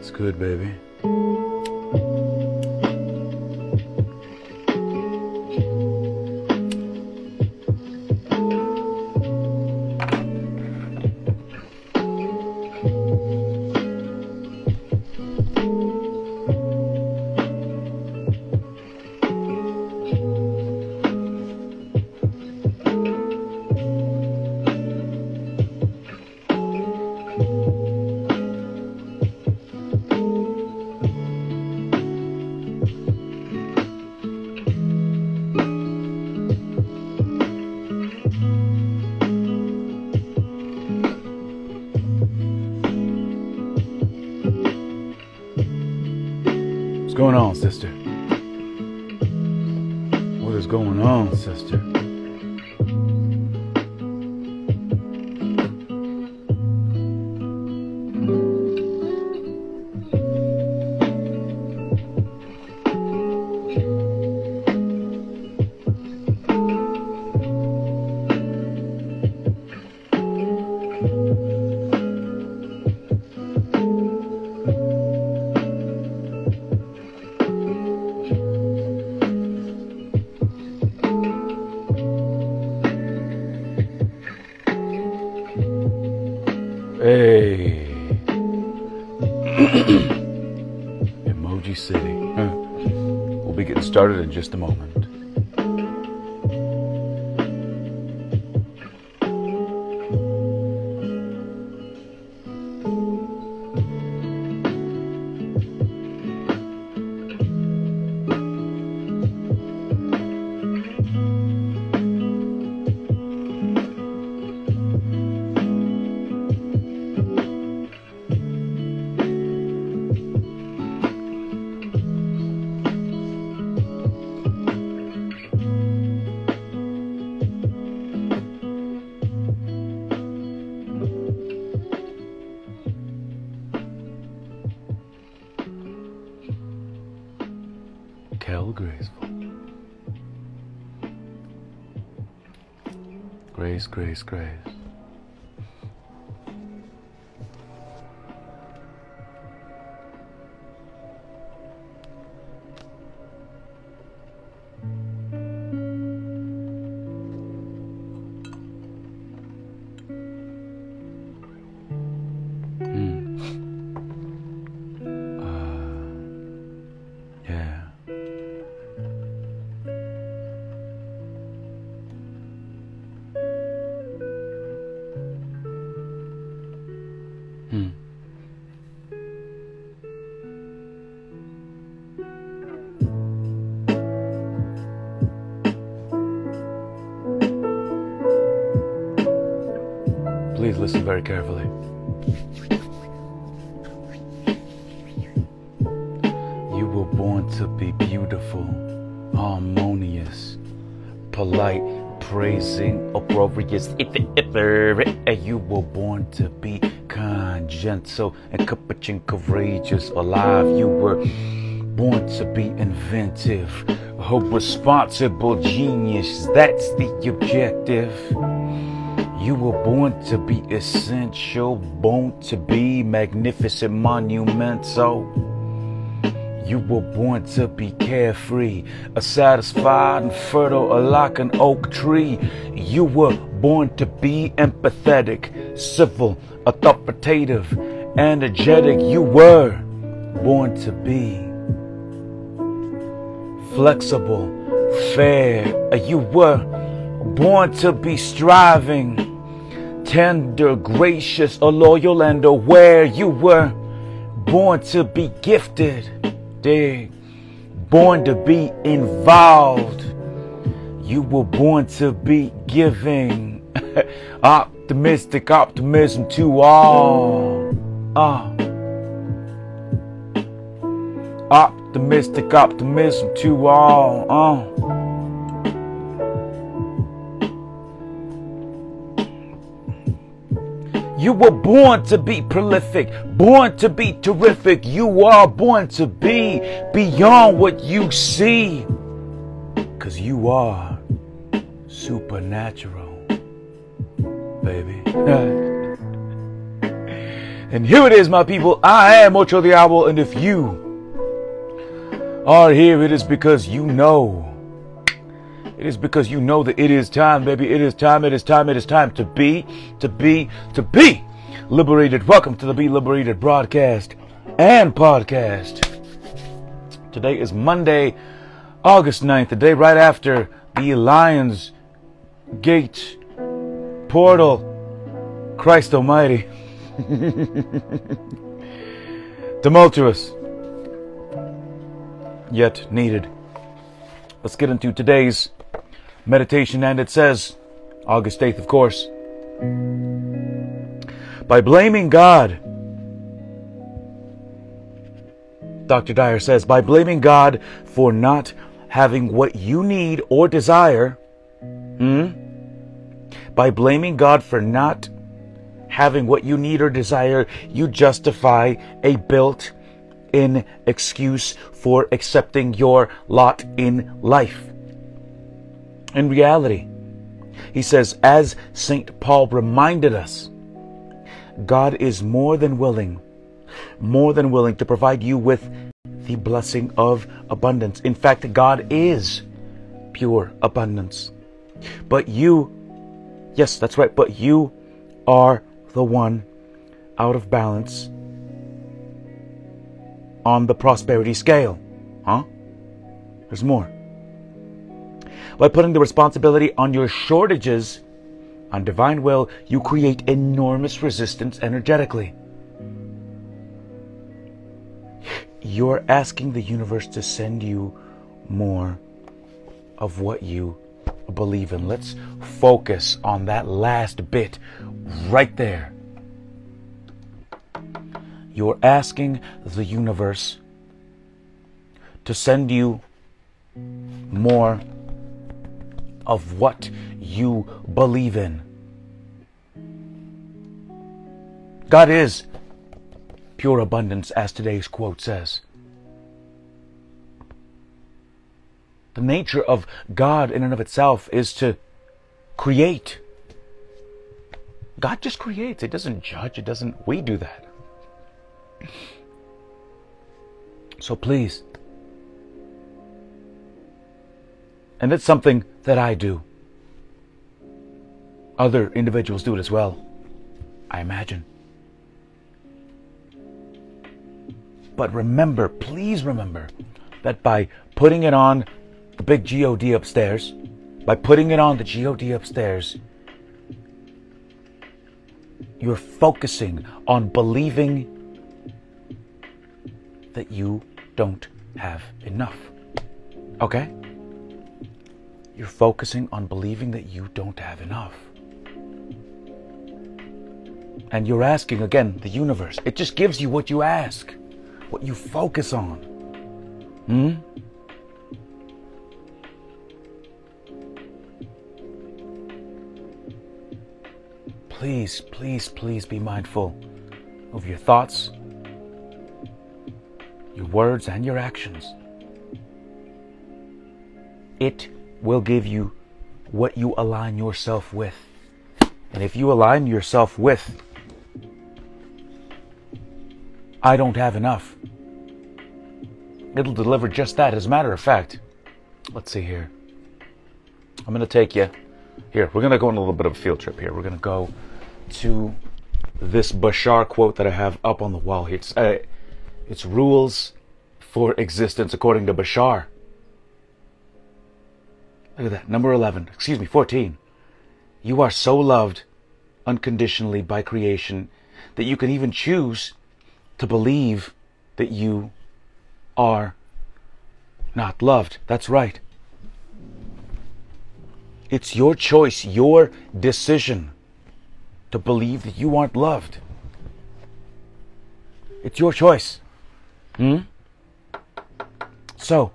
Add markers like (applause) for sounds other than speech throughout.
It's good, baby. Going on, sister? What is going on, sister? Just a moment. Kel Graceful. Grace, grace, grace. Listen very carefully. You were born to be beautiful, harmonious, polite, praising, uproarious. You were born to be kind, gentle, and capuchin courageous, alive. You were born to be inventive, a responsible genius. That's the objective. You were born to be essential, born to be magnificent, monumental. You were born to be carefree, a satisfied and fertile, like an oak tree. You were born to be empathetic, civil, authoritative, energetic. You were born to be flexible, fair. You were born to be striving, tender, gracious, a loyal, and aware. You were born to be gifted, dig, born to be involved. You were born to be giving, (laughs) optimistic optimism to all. Ah. Optimistic optimism to all. Uh. You were born to be prolific, born to be terrific. You are born to be beyond what you see. Because you are supernatural, baby. (laughs) And here it is, my people. I am Ocho Diablo, and if you are here, it is because you know. It is because you know that it is time, baby. It is time, it is time, it is time to be, to be, to be liberated. Welcome to the Be Liberated broadcast and podcast. Today is Monday, August 9th, the day right after the Lions Gate portal. Christ Almighty. (laughs) Tumultuous, yet needed. Let's get into today's meditation, and it says, August 8th, of course, by blaming God. Dr. Dyer says, by blaming God for not having what you need or desire, hmm? by blaming God for not having what you need or desire, you justify a built in excuse for accepting your lot in life. In reality, he says, as St. Paul reminded us, God is more than willing, more than willing to provide you with the blessing of abundance. In fact, God is pure abundance. But you, yes, that's right, but you are the one out of balance on the prosperity scale. Huh? There's more. By putting the responsibility on your shortages on divine will, you create enormous resistance energetically. You're asking the universe to send you more of what you believe in. Let's focus on that last bit right there. You're asking the universe to send you more of what you believe in. God is pure abundance, as today's quote says. The nature of God in and of itself is to create. God just creates. It doesn't judge. It doesn't. We do that. So please. And it's something that I do. Other individuals do it as well. I imagine. But remember, please remember, that by putting it on the big God upstairs, by putting it on the God upstairs, you're focusing on believing that you don't have enough. Okay? You're focusing on believing that you don't have enough. And you're asking again, the universe. It just gives you what you ask, what you focus on. Hmm? please, please, please be mindful of your thoughts, your words, and your actions. It will give you what you align yourself with. And if you align yourself with, I don't have enough, it'll deliver just that. As a matter of fact, let's see here. I'm going to take you here. We're going to go on a little bit of a field trip here. We're going to go to this Bashar quote that I have up on the wall here. It's, uh, it's rules for existence according to Bashar. Look at that. Number 11. Excuse me, 14. You are so loved unconditionally by creation that you can even choose to believe that you are not loved. That's right. It's your choice, your decision to believe that you aren't loved. It's your choice. Hmm? So,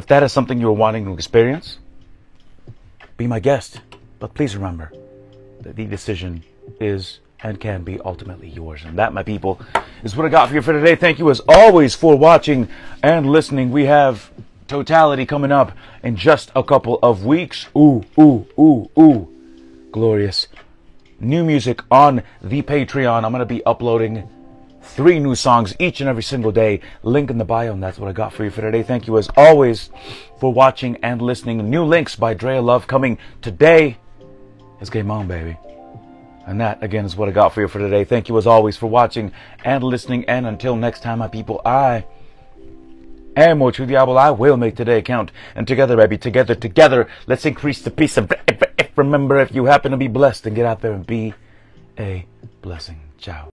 if that is something you're wanting to experience, be my guest. But please remember that the decision is and can be ultimately yours. And that, my people, is what I got for you for today. Thank you as always for watching and listening. We have totality coming up in just a couple of weeks. Ooh, ooh, ooh, ooh. Glorious new music on the Patreon. I'm going to be uploading three new songs each and every single day. Link in the bio, and that's what I got for you for today. Thank you as always for watching and listening. New links by Drea Love coming today. It's game on, baby. And that, again, is what I got for you for today. Thank you as always for watching and listening. And until next time, my people, I am Ocho Diablo. I will make today count. And together, baby, together, together, let's increase the peace of. Remember, if you happen to be blessed, then get out there and be a blessing. Ciao.